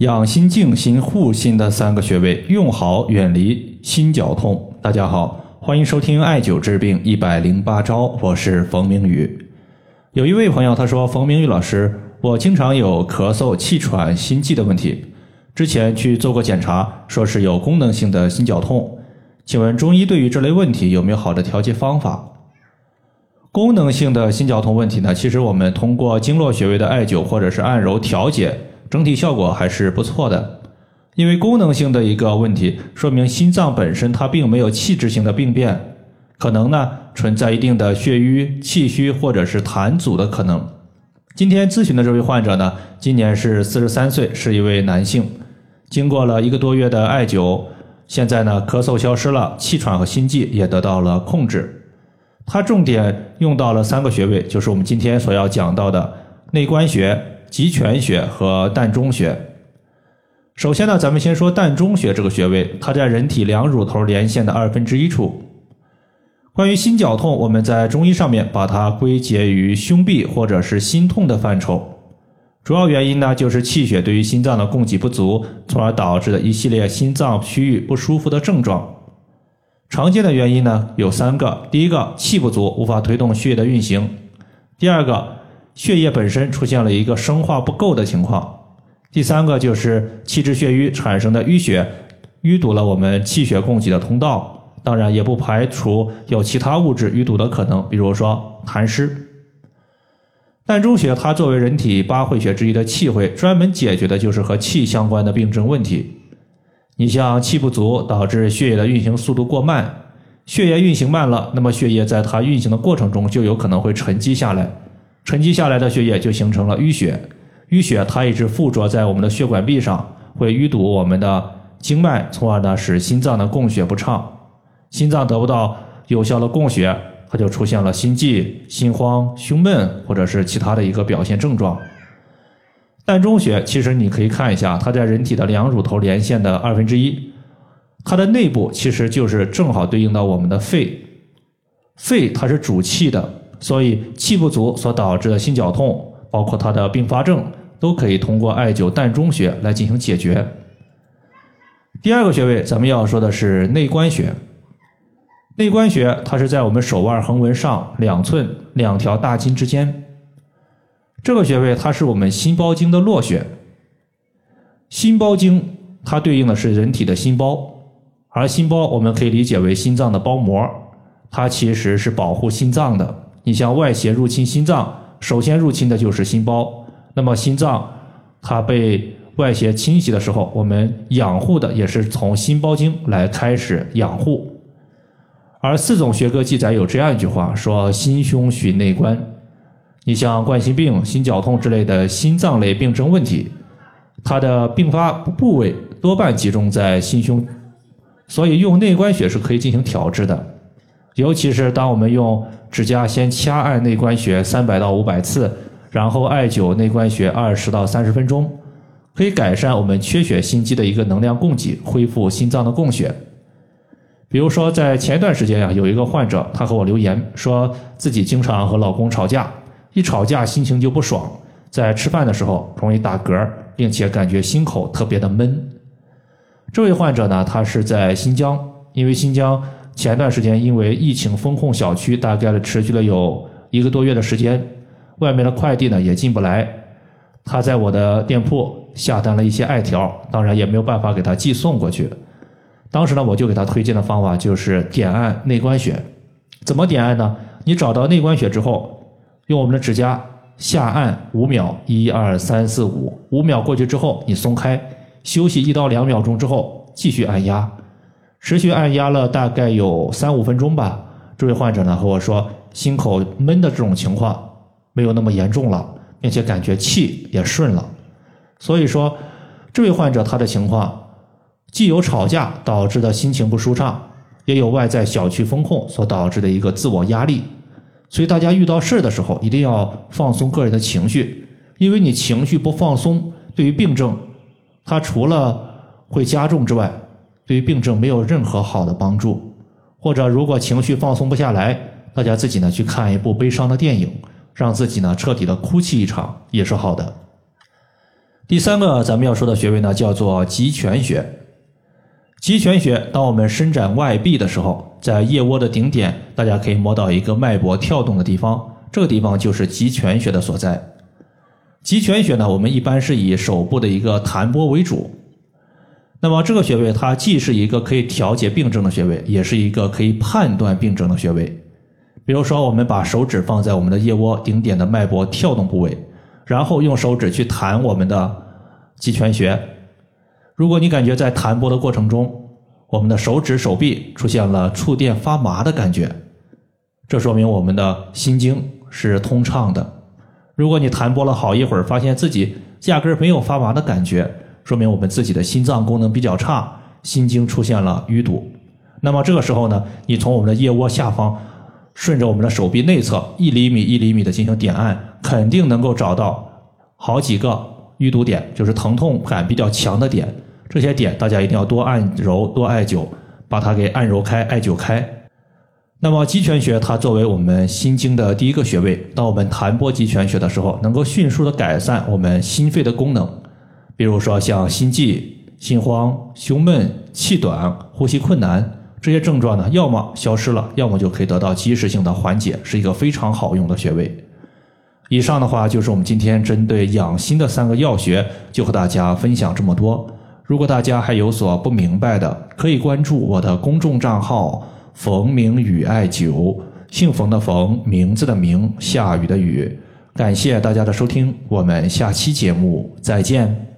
养心静心护心的三个穴位，用好远离心绞痛。大家好，欢迎收听艾灸治病一百零八招，我是冯明宇。有一位朋友他说：“冯明宇老师，我经常有咳嗽、气喘、心悸的问题，之前去做过检查，说是有功能性的心绞痛。请问中医对于这类问题有没有好的调节方法？”功能性的心绞痛问题呢，其实我们通过经络穴位的艾灸或者是按揉调节。整体效果还是不错的，因为功能性的一个问题，说明心脏本身它并没有器质性的病变，可能呢存在一定的血瘀、气虚或者是痰阻的可能。今天咨询的这位患者呢，今年是四十三岁，是一位男性，经过了一个多月的艾灸，现在呢咳嗽消失了，气喘和心悸也得到了控制。他重点用到了三个穴位，就是我们今天所要讲到的内关穴。极泉穴和膻中穴。首先呢，咱们先说膻中穴这个穴位，它在人体两乳头连线的二分之一处。关于心绞痛，我们在中医上面把它归结于胸痹或者是心痛的范畴。主要原因呢，就是气血对于心脏的供给不足，从而导致的一系列心脏区域不舒服的症状。常见的原因呢有三个：第一个，气不足，无法推动血液的运行；第二个，血液本身出现了一个生化不够的情况，第三个就是气滞血瘀产生的淤血，淤堵了我们气血供给的通道，当然也不排除有其他物质淤堵的可能，比如说痰湿。膻中穴它作为人体八会穴之一的气会，专门解决的就是和气相关的病症问题。你像气不足导致血液的运行速度过慢，血液运行慢了，那么血液在它运行的过程中就有可能会沉积下来。沉积下来的血液就形成了淤血，淤血它一直附着在我们的血管壁上，会淤堵我们的经脉，从而呢使心脏的供血不畅，心脏得不到有效的供血，它就出现了心悸、心慌、胸闷或者是其他的一个表现症状。膻中穴其实你可以看一下，它在人体的两乳头连线的二分之一，它的内部其实就是正好对应到我们的肺，肺它是主气的。所以气不足所导致的心绞痛，包括它的并发症，都可以通过艾灸膻中穴来进行解决。第二个穴位，咱们要说的是内关穴。内关穴它是在我们手腕横纹上两寸两条大筋之间。这个穴位它是我们心包经的络穴。心包经它对应的是人体的心包，而心包我们可以理解为心脏的包膜，它其实是保护心脏的。你像外邪入侵心脏，首先入侵的就是心包。那么心脏它被外邪侵袭的时候，我们养护的也是从心包经来开始养护。而四种学科记载有这样一句话，说心胸许内关。你像冠心病、心绞痛之类的心脏类病症问题，它的并发部位多半集中在心胸，所以用内关穴是可以进行调治的。尤其是当我们用指甲先掐按内关穴三百到五百次，然后艾灸内关穴二十到三十分钟，可以改善我们缺血心肌的一个能量供给，恢复心脏的供血。比如说，在前段时间呀，有一个患者，他和我留言，说自己经常和老公吵架，一吵架心情就不爽，在吃饭的时候容易打嗝，并且感觉心口特别的闷。这位患者呢，他是在新疆，因为新疆。前段时间因为疫情封控小区，大概持续了有一个多月的时间，外面的快递呢也进不来。他在我的店铺下单了一些艾条，当然也没有办法给他寄送过去。当时呢，我就给他推荐的方法就是点按内关穴。怎么点按呢？你找到内关穴之后，用我们的指甲下按五秒，一二三四五，五秒过去之后你松开，休息一到两秒钟之后继续按压。持续按压了大概有三五分钟吧，这位患者呢和我说，心口闷的这种情况没有那么严重了，并且感觉气也顺了。所以说，这位患者他的情况既有吵架导致的心情不舒畅，也有外在小区风控所导致的一个自我压力。所以大家遇到事儿的时候，一定要放松个人的情绪，因为你情绪不放松，对于病症，它除了会加重之外，对于病症没有任何好的帮助，或者如果情绪放松不下来，大家自己呢去看一部悲伤的电影，让自己呢彻底的哭泣一场也是好的。第三个咱们要说的穴位呢，叫做极泉穴。极泉穴，当我们伸展外臂的时候，在腋窝的顶点，大家可以摸到一个脉搏跳动的地方，这个地方就是极泉穴的所在。极泉穴呢，我们一般是以手部的一个弹拨为主。那么这个穴位，它既是一个可以调节病症的穴位，也是一个可以判断病症的穴位。比如说，我们把手指放在我们的腋窝顶点的脉搏跳动部位，然后用手指去弹我们的极泉穴。如果你感觉在弹拨的过程中，我们的手指、手臂出现了触电发麻的感觉，这说明我们的心经是通畅的。如果你弹拨了好一会儿，发现自己压根儿没有发麻的感觉，说明我们自己的心脏功能比较差，心经出现了淤堵。那么这个时候呢，你从我们的腋窝下方，顺着我们的手臂内侧一厘米一厘米的进行点按，肯定能够找到好几个淤堵点，就是疼痛感比较强的点。这些点大家一定要多按揉、多艾灸，把它给按揉开、艾灸开。那么极泉穴它作为我们心经的第一个穴位，当我们弹拨极泉穴的时候，能够迅速的改善我们心肺的功能。比如说像心悸、心慌、胸闷、气短、呼吸困难这些症状呢，要么消失了，要么就可以得到及时性的缓解，是一个非常好用的穴位。以上的话就是我们今天针对养心的三个要穴，就和大家分享这么多。如果大家还有所不明白的，可以关注我的公众账号“冯明宇艾灸”，姓冯的冯，名字的名，下雨的雨。感谢大家的收听，我们下期节目再见。